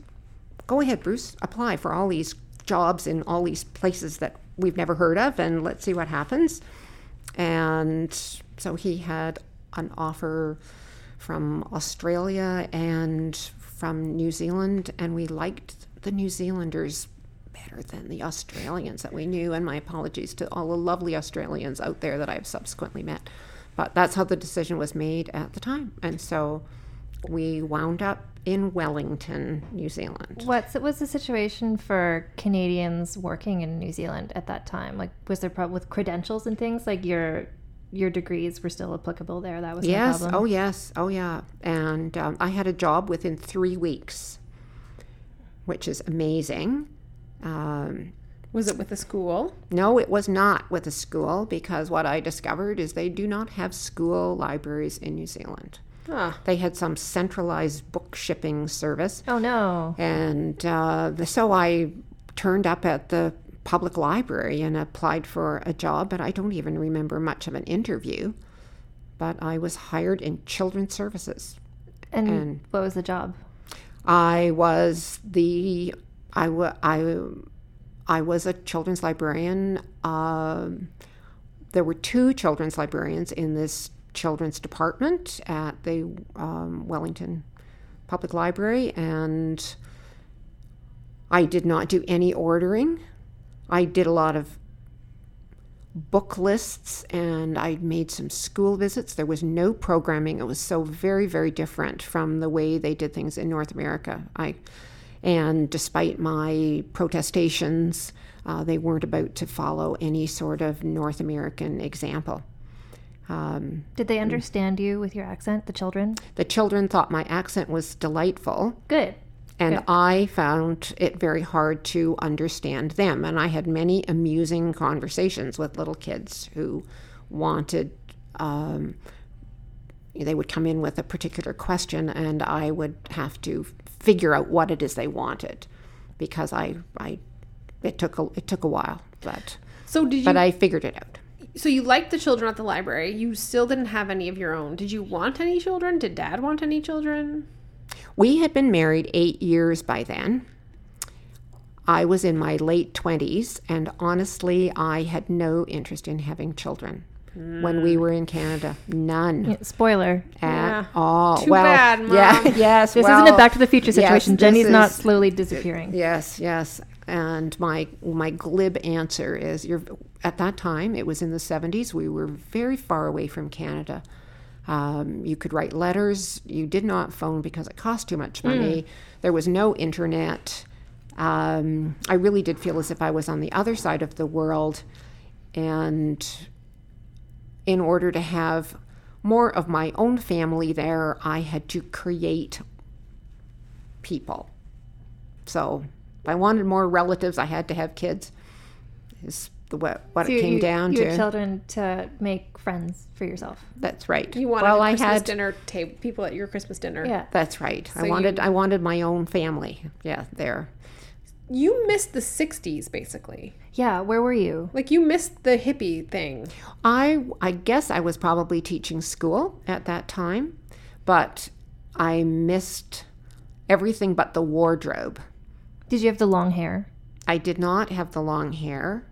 go ahead, Bruce, apply for all these jobs in all these places that we've never heard of, and let's see what happens. And so he had an offer from Australia and from New Zealand, and we liked the New Zealanders better than the Australians that we knew. And my apologies to all the lovely Australians out there that I've subsequently met. But that's how the decision was made at the time. And so we wound up in Wellington, New Zealand. What's was the situation for Canadians working in New Zealand at that time? Like, was there problem with credentials and things? Like your your degrees were still applicable there. That was Yes. no problem. Oh, yes. Oh, yeah. And um, I had a job within three weeks, which is amazing. Um, Was it with the school? no, it was not with a school because what I discovered is they do not have school libraries in New Zealand. Ah, They had some centralized book shipping service. Oh no. And uh, the- so I turned up at the public library and applied for a job, but I don't even remember much of an interview. But I was hired in children's services. And, and- what was the job? I was the I wa- I I was a children's librarian. Um, there were two children's librarians in this children's department at the um, Wellington Public Library, and I did not do any ordering. I did a lot of book lists and I made some school visits. There was no programming. It was so very, very different from the way they did things in North America. I, and despite my protestations, uh, they weren't about to follow any sort of North American example. Um, Did they understand you with your accent, the children? the children thought my accent was delightful. Good. And. I found it very hard to understand them. And I had many amusing conversations with little kids who wanted, um, they would come in with a particular question, and I would have to figure out what it is they wanted because I, I it took a, it took a while, but so did you? but I figured it out. so you liked the children at the library. You still didn't have any of your own. Did you want any children? Did Dad want any children? We had been married eight years by then. I was in my late 20s, and honestly, I had no interest in having children. When we were in Canada, none Yeah, spoiler. at Yeah. all. Too well, bad, Mom. yeah, yes. This well, isn't a Back to the Future situation. this Jenny's not slowly disappearing. Yes, yes. And my my glib answer is you're at that time, it was in the 70s, we were very far away from Canada. Um, you could write letters. You did not phone because it cost too much money. There was no internet. Um, I really did feel as if I was on the other side of the world. And in order to have more of my own family there, I had to create people. So if I wanted more relatives, I had to have kids. Is what, what So it you- came you, down you to. had children to make friends for yourself. That's right. You wanted well, a I Christmas had. dinner table people at your Christmas dinner. Yeah. That's right. I wanted. you- I wanted my own family. Yeah, there. you missed the 60s basically. Yeah, where were you? Like you missed the hippie thing. I I guess I was probably teaching school at that time, but I missed everything but the wardrobe. Did you have the long hair? I did not have the long hair.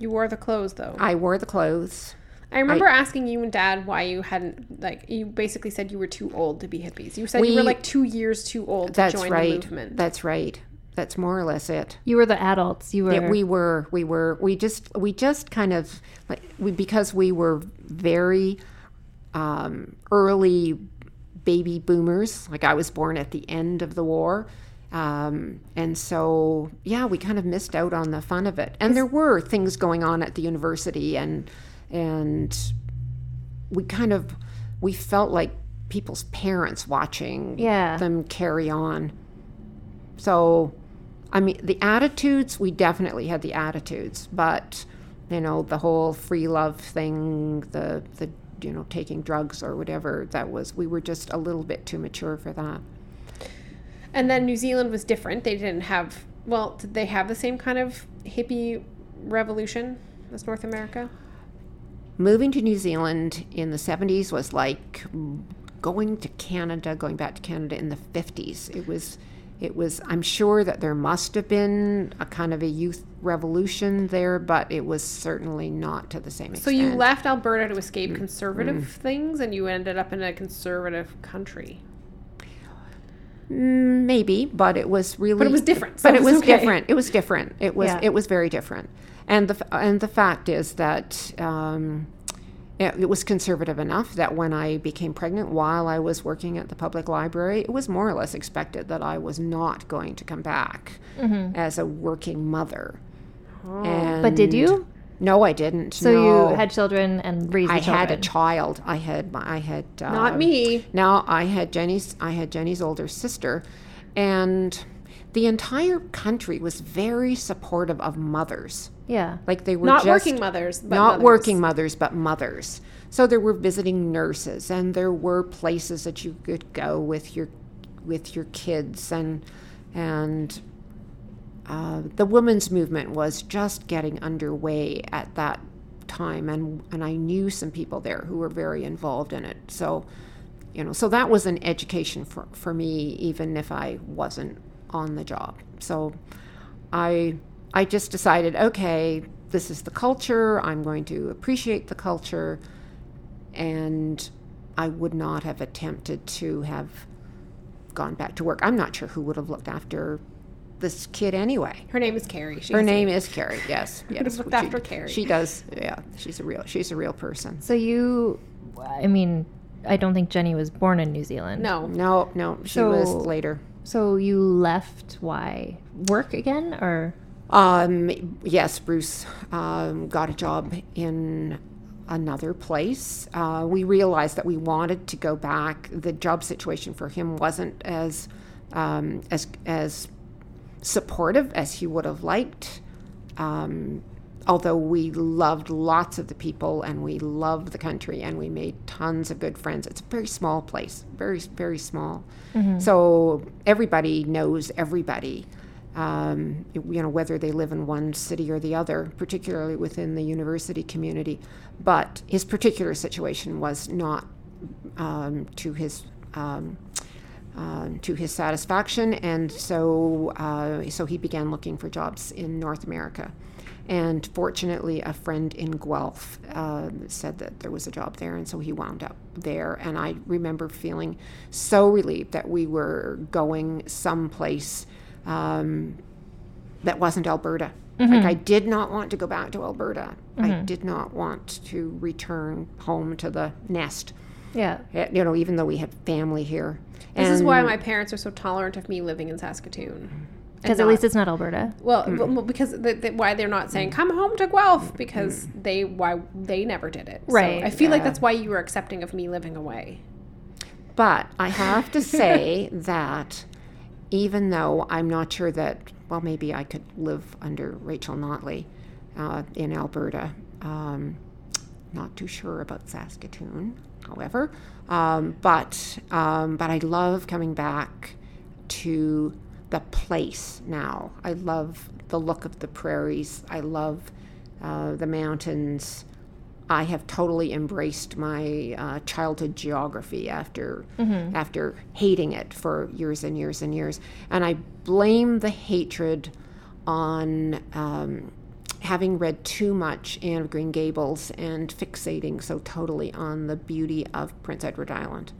You wore the clothes though. I wore the clothes. I remember asking you and dad why you hadn't like you basically said you were too old to be hippies. You said you were like 2 years too old to That's join right. the movement. That's right. That's more or less it. You were the adults. You were. Yeah, we were we were we just we just kind of like we because we were very um, early baby boomers like i was born at the end of the war um, and so yeah we kind of missed out on the fun of it and there were things going on at the university and and we kind of we felt like people's parents watching Yeah. them carry on so I mean, the attitudes, we definitely had the attitudes, but you know, the whole free love thing, the the you know, taking drugs or whatever, that was we were just a little bit too mature for that. And then New Zealand was different. They didn't have well, did they have the same kind of hippie revolution as North America? Moving to New Zealand in the 70s was like going to Canada, going back to Canada in the 50s. It was it was I'm sure that there must have been a kind of a youth revolution there, but it was certainly not to the same extent So you left Alberta to escape Mm, conservative things and you ended up in a conservative country. Mm, Maybe, but it was really. But it was different, so but it was okay. different. It was different. It was. Yeah. It was very different. And the and the fact is that um, it, it was conservative enough that when I became pregnant while I was working at the public library, it was more or less expected that I was not going to come back as a working mother. And Mm-hmm. but did you? No, I didn't. So no. you had children and raised I had a child. I had. I had. Uh, Not me. now I had Jenny's I had Jenny's older sister and the entire country was very supportive of mothers. Yeah. Like they were Not just working mothers, but not mothers. working mothers but mothers. So there were visiting nurses and there were places that you could go with your with your kids and and uh, the women's movement was just getting underway at that time and and I knew some people there who were very involved in it. So you know, so that was an education for, for me even if I wasn't on the job. So I I just decided, okay, this is the culture. I'm going to appreciate the culture and I would not have attempted to have gone back to work. I'm not sure who would have looked after this kid anyway. Her name is Carrie. She's Her name is Carrie. Yes, have yes. looked She- after Carrie. She does. Yeah, she's a real. She's a real person. So you, I mean, I don't think Jenny was born in New Zealand. No. No, no, she was later. So you left. Why work again or? Um, yes, Bruce um, got a job in another place. Uh, we realized that we wanted to go back. The job situation for him wasn't as um, as as supportive as he would have liked. Um, although we loved lots of the people and we loved the country and we made tons of good friends. It's a very small place, very very small. So everybody knows everybody. Um, you know whether they live in one city or the other, particularly within the university community. But his particular situation was not um, to his um, uh, to his satisfaction, and so uh, so he began looking for jobs in North America. And fortunately, a friend in Guelph uh, said that there was a job there, and so he wound up there. And I remember feeling so relieved that we were going someplace um, that wasn't Alberta. Like I did not want to go back to Alberta. I did not want to return home to the nest. Yeah. Eh, You know, even though we have family here. This is why my parents are so tolerant of me living in Saskatoon. Because at least it's not Alberta. well, well, because the, the, why they're not saying come home to Guelph because they why they never did it. So Right. I feel like that's why you were accepting of me living away. But I have to say that even though I'm not sure that, well, maybe I could live under Rachel Notley uh, in Alberta, um, not too sure about Saskatoon, however. Um, but um, but I love coming back to the place now. I love the look of the prairies. I love uh, the mountains. I have totally embraced my uh, childhood geography after after hating it for years and years and years, and I blame the hatred on um, having read too much Anne of Green Gables and fixating so totally on the beauty of Prince Edward Island.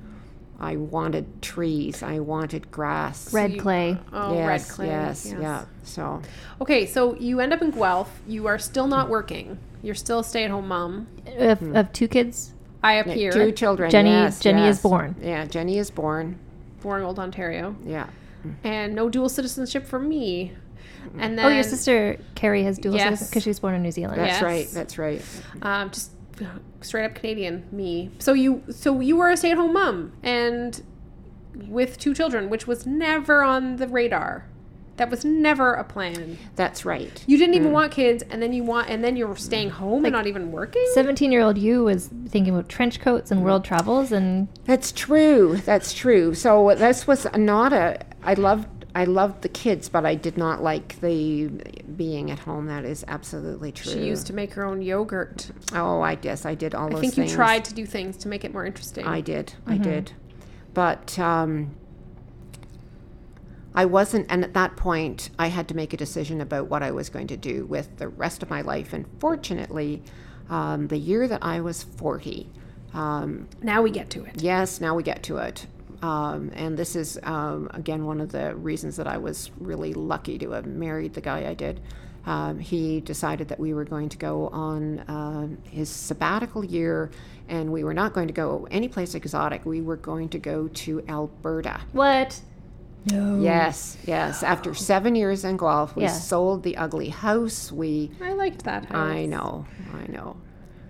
I wanted trees. I wanted grass. Red clay. Oh, yes, red clay. Yes, yes, yeah. So Okay, so you end up in Guelph. You are still not working. You're still a stay-at-home mom. Of, hmm. of two kids, I appear two children. Jenny- yes, Jenny is born. Yeah, Jenny is born. born in Old Ontario, Yeah. and no dual citizenship for me. And then oh, your sister Carrie has dual Yes. because she was born in New Zealand. That's Yes. right. That's right. um, just straight up Canadian me. So you so you were a stay at home mom and with two children, which was never on the radar. That was never a plan. That's right. You didn't even want kids, and then you want, and then you're staying home and not even working. Seventeen-year-old you was thinking about trench coats and world travels, and That's true. That's true. So this was not a. I loved. I loved the kids, but I did not like the being at home. That is absolutely true. She used to make her own yogurt. Oh, I guess I did all I those I think things. you tried to do things to make it more interesting. I did. I did. But um, I wasn't, and at that point, I had to make a decision about what I was going to do with the rest of my life. And fortunately, um, the year that I was 40, um, now we get to it. yes, now we get to it. Um, and this is, um, again, one of the reasons that I was really lucky to have married the guy I did. Um, he decided that we were going to go on um his sabbatical year, and we were not going to go anyplace exotic. We were going to go to Alberta. what? No. Yes, yes. After seven years in Guelph, we Yeah. sold the ugly house. We I liked that. House. I know, I know.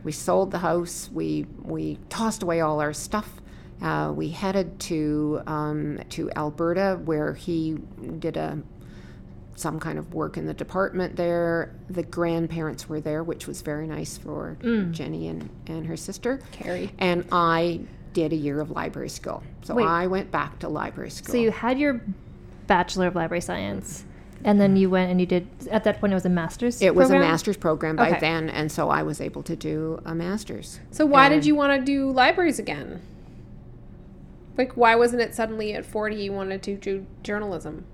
We sold the house. We we tossed away all our stuff. Uh, we headed to um, to Alberta, where he did a some kind of work in the department there. The grandparents were there, which was very nice for Jenny and, and her sister. Carrie. And I did a year of library school. So Wait. I went back to library school. So you had your bachelor of library science, and then you went and you did. At that point, it was a master's. it was program? a master's program by Okay. then, and so I was able to do a master's. So why did you want to do libraries again? Like, why wasn't it suddenly at 40 you wanted to do journalism?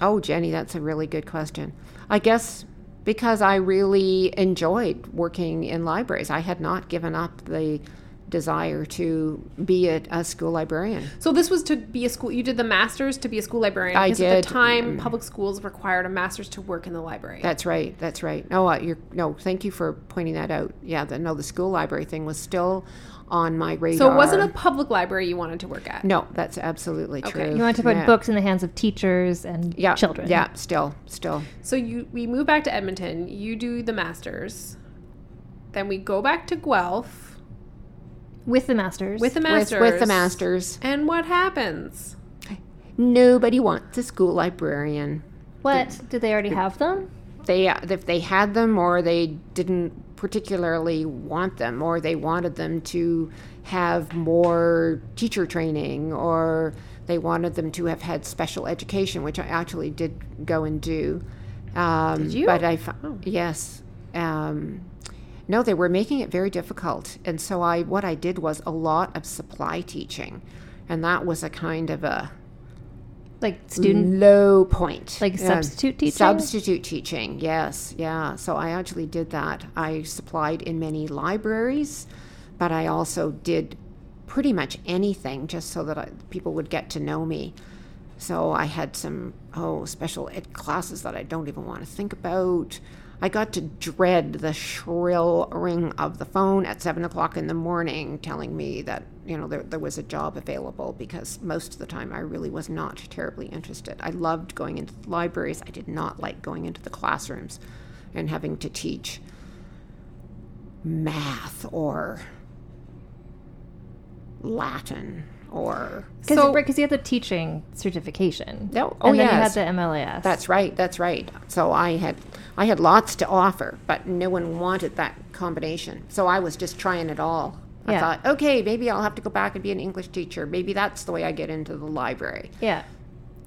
Oh, Jenny, that's a really good question. I guess because I really enjoyed working in libraries. I had not given up the desire to be a, a school librarian. So this was to be a school. You did the masters to be a school librarian. I because At the time, public schools required a master's to work in the library. That's right. That's right. No, uh, you're no. Thank you for pointing that out. Yeah, the, no, the school library thing was still on my radar. so it wasn't a public library you wanted to work at. No, that's absolutely true. Okay. You wanted to put yeah. books in the hands of teachers and yeah, children. Yeah, still, still. So you we move back to Edmonton. You do the masters. Then we go back to Guelph with the masters. with the masters. with the masters, And what happens? nobody wants a school librarian. what? Did they already have them? they if they had them or they didn't particularly want them or they wanted them to have more teacher training or they wanted them to have had special education which i actually did go and do. Um, Did you? but i fo- yes um, no they were making it very difficult. And so i what i did was a lot of supply teaching. And that was a kind of a Like student. low point. Like substitute teaching? Substitute teaching, yes, yeah. So I actually did that. I supplied in many libraries, but I also did pretty much anything just so that I, people would get to know me. So I had some, oh, special ed classes that I don't even want to think about. I got to dread the shrill ring of the phone at seven o'clock in the morning telling me that, you know, there, there was a job available because most of the time I really was not terribly interested. I loved going into the libraries. I did not like going into the classrooms and having to teach math or Latin or Because So- because you had the teaching certification. No, oh, and then yes. you had the MLAS. That's right. That's right. So I had I had lots to offer, but no one wanted that combination. So I was just trying it all. I Yeah. thought, okay, maybe I'll have to go back and be an English teacher. Maybe that's the way I get into the library. yeah.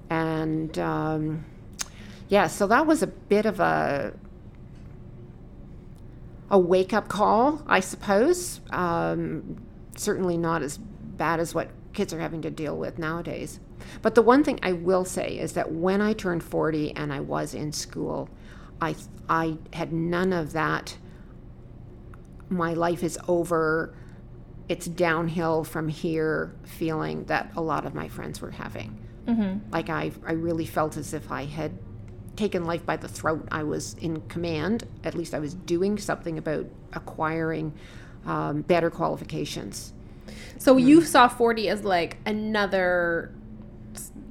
And um, yeah, so that was a bit of a a wake up call, I suppose. Um, certainly not as bad as what kids are having to deal with nowadays. But the one thing I will say is that when I turned 40 and I was in school, I, I had none of that. My life is over. It's downhill from here feeling that a lot of my friends were having. Mm-hmm. Like I, I really felt as if I had taken life by the throat. I was in command. At least I was doing something about acquiring um, better qualifications. So you saw 40 as like another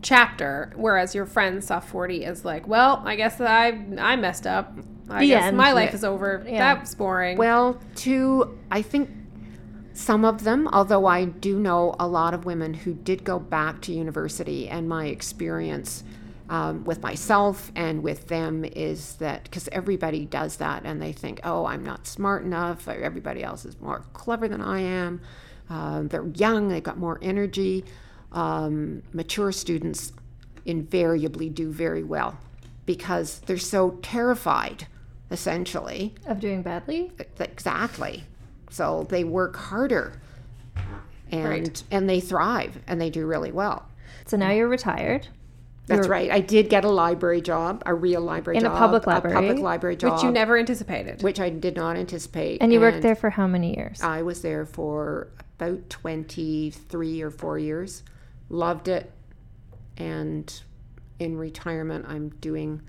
chapter, whereas your friends saw 40 as like, well, I guess I I messed up. I The guess end. my life Yeah. is over. Yeah. That's boring. Well, to I think some of them, although I do know a lot of women who did go back to university, and my experience um, with myself and with them is that because everybody does that and they think, oh, I'm not smart enough, or everybody else is more clever than I am. Um, they're young, they've got more energy. Um, mature students invariably do very well because they're so terrified, essentially, Of doing badly? Exactly. So they work harder and Right. and they thrive and they do really well. So now you're retired. That's right. I did get a library job, a real library In a job, public a public library, library job, which you never anticipated. which I did not anticipate. And you worked there for how many years? I was there for about 23 or 4 years. Loved it. And in retirement, I'm doing,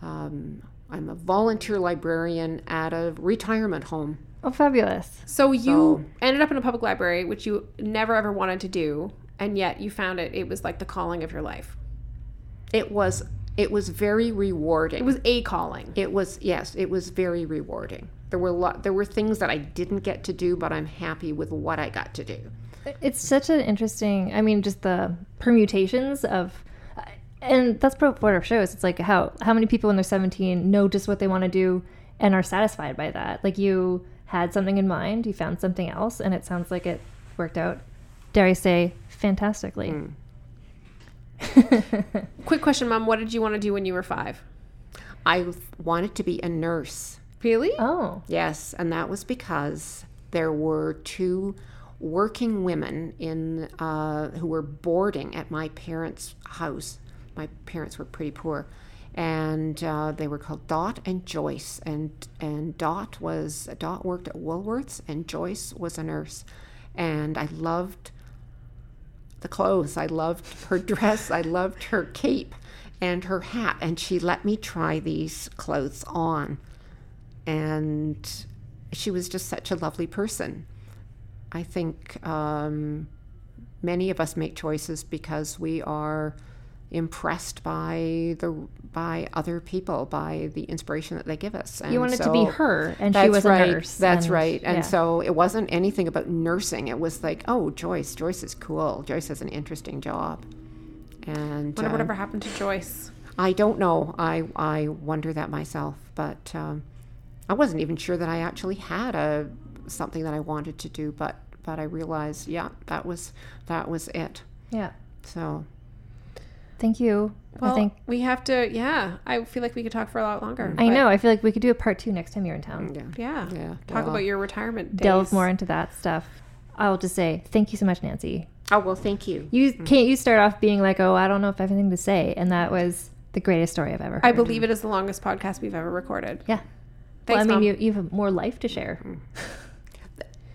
um, I'm a volunteer librarian at a retirement home. Oh, fabulous. So you So- ended up in a public library, which you never ever wanted to do, and yet you found it. It was like the calling of your life. It was, it was very rewarding. It was a calling. It was yes, it was very rewarding. There were lot, there were things that I didn't get to do, but I'm happy with what I got to do. It's such an interesting, I mean, just the permutations of, and that's pro- what our show is. It's like how, how many people when they're 17 know just what they want to do and are satisfied by that. Like you had something in mind, you found something else, and it sounds like it worked out, dare I say, fantastically. Quick question, Mom. What did you want to do when you were five? I wanted to be a nurse. Really? Oh, Yes, and that was because there were two working women in uh, who were boarding at my parents' house. My parents were pretty poor, and uh, they were called Dot and Joyce. And and Dot was Dot worked at Woolworths, and Joyce was a nurse. And I loved the clothes. I loved her dress. I loved her cape and her hat. And she let me try these clothes on. And she was just such a lovely person. I think um, many of us make choices because we are impressed by the by other people, by the inspiration that they give us. And you wanted to be her, and she was right. a nurse. That's and- right. And yeah. so it wasn't anything about nursing. It was like, oh, Joyce. Joyce is cool. Joyce has an interesting job. And Wonder uh, whatever happened to Joyce. I don't know. I I wonder that myself. But um, I wasn't even sure that I actually had a something that I wanted to do. But but I realized, yeah, that was that was it. yeah. So Thank you. Well, I think we have to. Yeah, I feel like we could talk for a lot longer. I know. I feel like we could do a part two next time you're in town. yeah, Yeah. yeah. Talk well- about your retirement. Days. Delve more into that stuff. I'll just say thank you so much, Nancy. Oh well, thank you. You mm. can't you start off being like, oh, I don't know if I have anything to say, and that was the greatest story I've ever heard. I believe it is the longest podcast we've ever recorded. Yeah. Thanks, well, I mean, Mom. you, you have more life to share. Mm.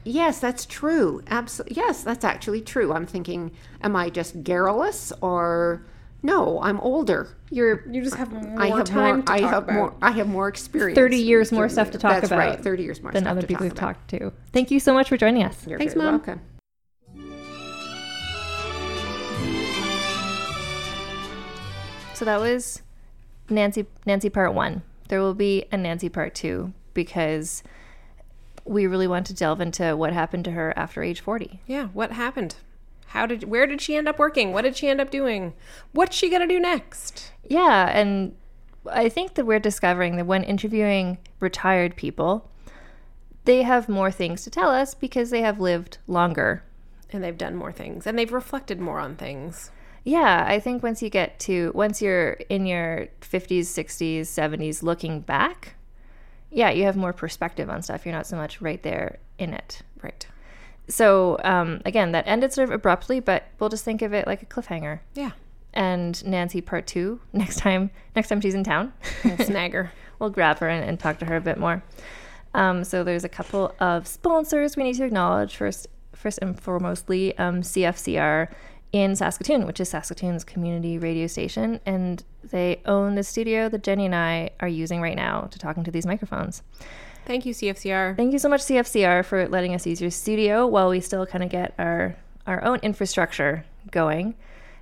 Yes, that's true. Absolutely. Yes, that's actually true. I'm thinking, am I just garrulous or no? I'm older. You're You just have more I have time more. to I talk have about. more. I have more experience. 30 years more stuff to talk That's about right. Thirty years more than stuff other to people talk we've about. talked to. Thank you so much for joining us. You're Thanks, very Mom. welcome. So that was Nancy Nancy part 1. There will be a Nancy part 2 because we really want to delve into what happened to her after age 40. Yeah. What happened? How did? Where did she end up working? What did she end up doing? What's she gonna do next? Yeah, and I think that we're discovering that when interviewing retired people, they have more things to tell us because they have lived longer. And they've done more things, and they've reflected more on things. Yeah, I think once you get to once you're in your 50s, 60s, 70s looking back, yeah, you have more perspective on stuff. You're not so much right there in it. Right. So, um, again, that ended sort of abruptly, but we'll just think of it like a cliffhanger. Yeah. And Nancy part 2 next time next time she's in town. Snagger. we'll grab her and, and talk to her a bit more. Um, so there's a couple of sponsors we need to acknowledge. First, first and foremostly, um, CFCR in Saskatoon, which is Saskatoon's community radio station, and they own the studio that Jenny and I are using right now to talk into these microphones. Thank you, CFCR. Thank you so much, CFCR, for letting us use your studio while we still kind of get our our own infrastructure going.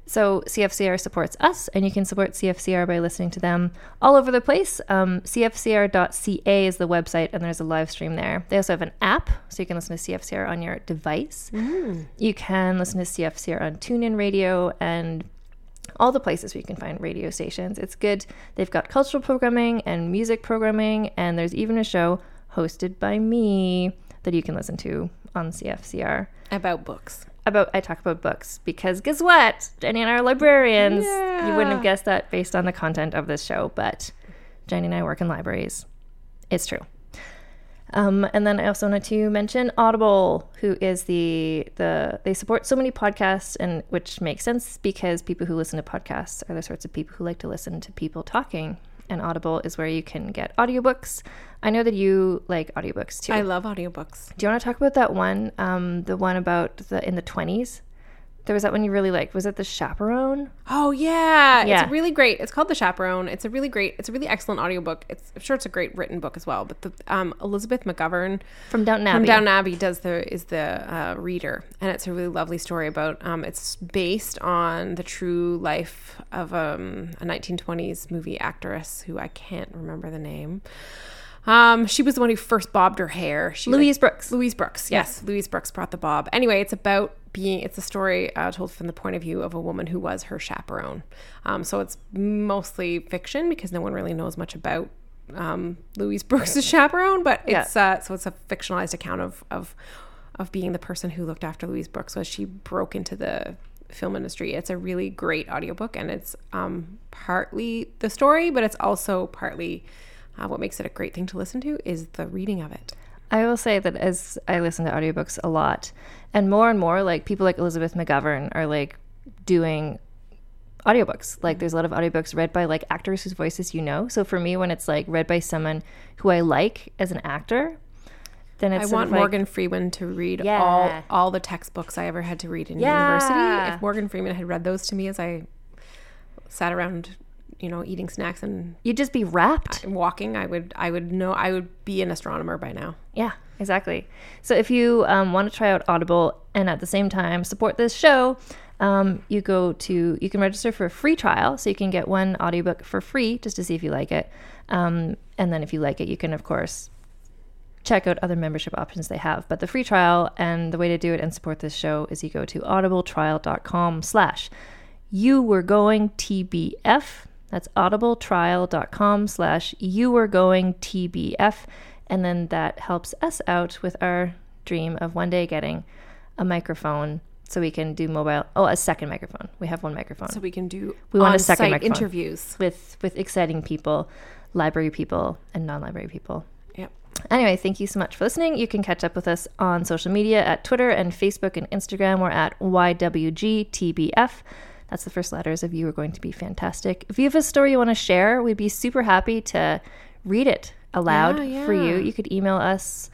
So CFCR supports us, and you can support CFCR by listening to them all over the place. Um, CFCR.ca is the website, and there's a live stream there. They also have an app, so you can listen to CFCR on your device. You can listen to CFCR on TuneIn Radio and all the places where you can find radio stations. It's good. They've got cultural programming and music programming, and there's even a show hosted by me that you can listen to on CFCR About books. about I talk about books because guess what? Jenny and I are librarians. You wouldn't have guessed that based on the content of this show, but Jenny and I work in libraries. It's true. Um, and then I also wanted to mention Audible, who is the the they support so many podcasts, and which makes sense because people who listen to podcasts are the sorts of people who like to listen to people talking. And Audible is where you can get audiobooks. I know that you like audiobooks too. I love audiobooks. Do you want to talk about that one? Um, the one about the in the twenties. There was that one you really liked. Was it the Chaperone? Oh yeah. Yeah. It's really great. It's called The Chaperone. It's a really great it's a really excellent audiobook. It's I'm sure it's a great written book as well. But the um, Elizabeth McGovern From Downton Abbey. from Downton Abbey does the is the uh, reader, and it's a really lovely story about. Um, it's based on the true life of um, a 1920s movie actress who I can't remember the name. Um, she was the one who first bobbed her hair. She like- Louise Brooks. Louise Brooks, yes, Louise Brooks brought the bob. Anyway, it's about being. It's a story uh, told from the point of view of a woman who was her chaperone. Um, so it's mostly fiction because no one really knows much about um, Louise Brooks' chaperone, but it's uh, so it's a fictionalized account of of of being the person who looked after Louise Brooks as she broke into the film industry. It's a really great audiobook and it's um, partly the story, but it's also partly uh, what makes it a great thing to listen to is the reading of it. I will say that as I listen to audiobooks a lot, and more and more, like people like Elizabeth McGovern are like doing audiobooks. Like mm-hmm. there's a lot of audiobooks read by like actors whose voices you know. So for me, when it's like read by someone who I like as an actor, then it's I want like- Morgan Freeman to read Yeah. all all the textbooks I ever had to read in Yeah. university. If Morgan Freeman had read those to me as I sat around, you know, eating snacks and You'd just be wrapped. walking, I would I would know I would be an astronomer by now. Yeah, exactly. So if you um, want to try out Audible and at the same time support this show, um, you go to you can register for a free trial, so you can get one audiobook for free just to see if you like it. Um, and then if you like it, you can of course check out other membership options they have. But the free trial and the way to do it and support this show is you go to audibletrial.com slash you were going TBF. That's audibletrial.com slash you were going TBF. And then that helps us out with our dream of one day getting a microphone so we can do mobile. Oh, a second microphone. We have one microphone So we can do We want a second microphone. interviews. with with exciting people, library people and non-library people. Yep. Anyway, thank you so much for listening. You can catch up with us on social media at Twitter and Facebook and Instagram. We're at YWGTBF. That's the first letters of you are going to be fantastic. If you have a story you want to share, we'd be super happy to read it aloud Yeah, for you. You could email us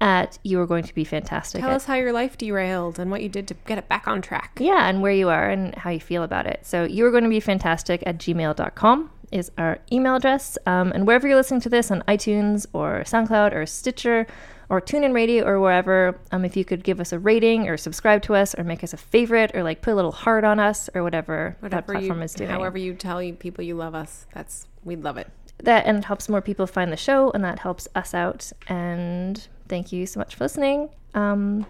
at you are going to be fantastic. Tell at- us how your life derailed and what you did to get it back on track. yeah, and where you are and how you feel about it. So you are going to be fantastic at gmail.com is our email address. Um, and wherever you're listening to this on iTunes or SoundCloud or Stitcher or TuneIn Radio or wherever, um, if you could give us a rating or subscribe to us or make us a favorite or like put a little heart on us or whatever, that platform you, is doing. however you tell you people you love us, that's we'd love it. That and it helps more people find the show and that helps us out. And thank you so much for listening. Um,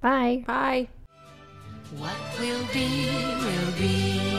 bye. Bye. What will be, will be. What will be, will be.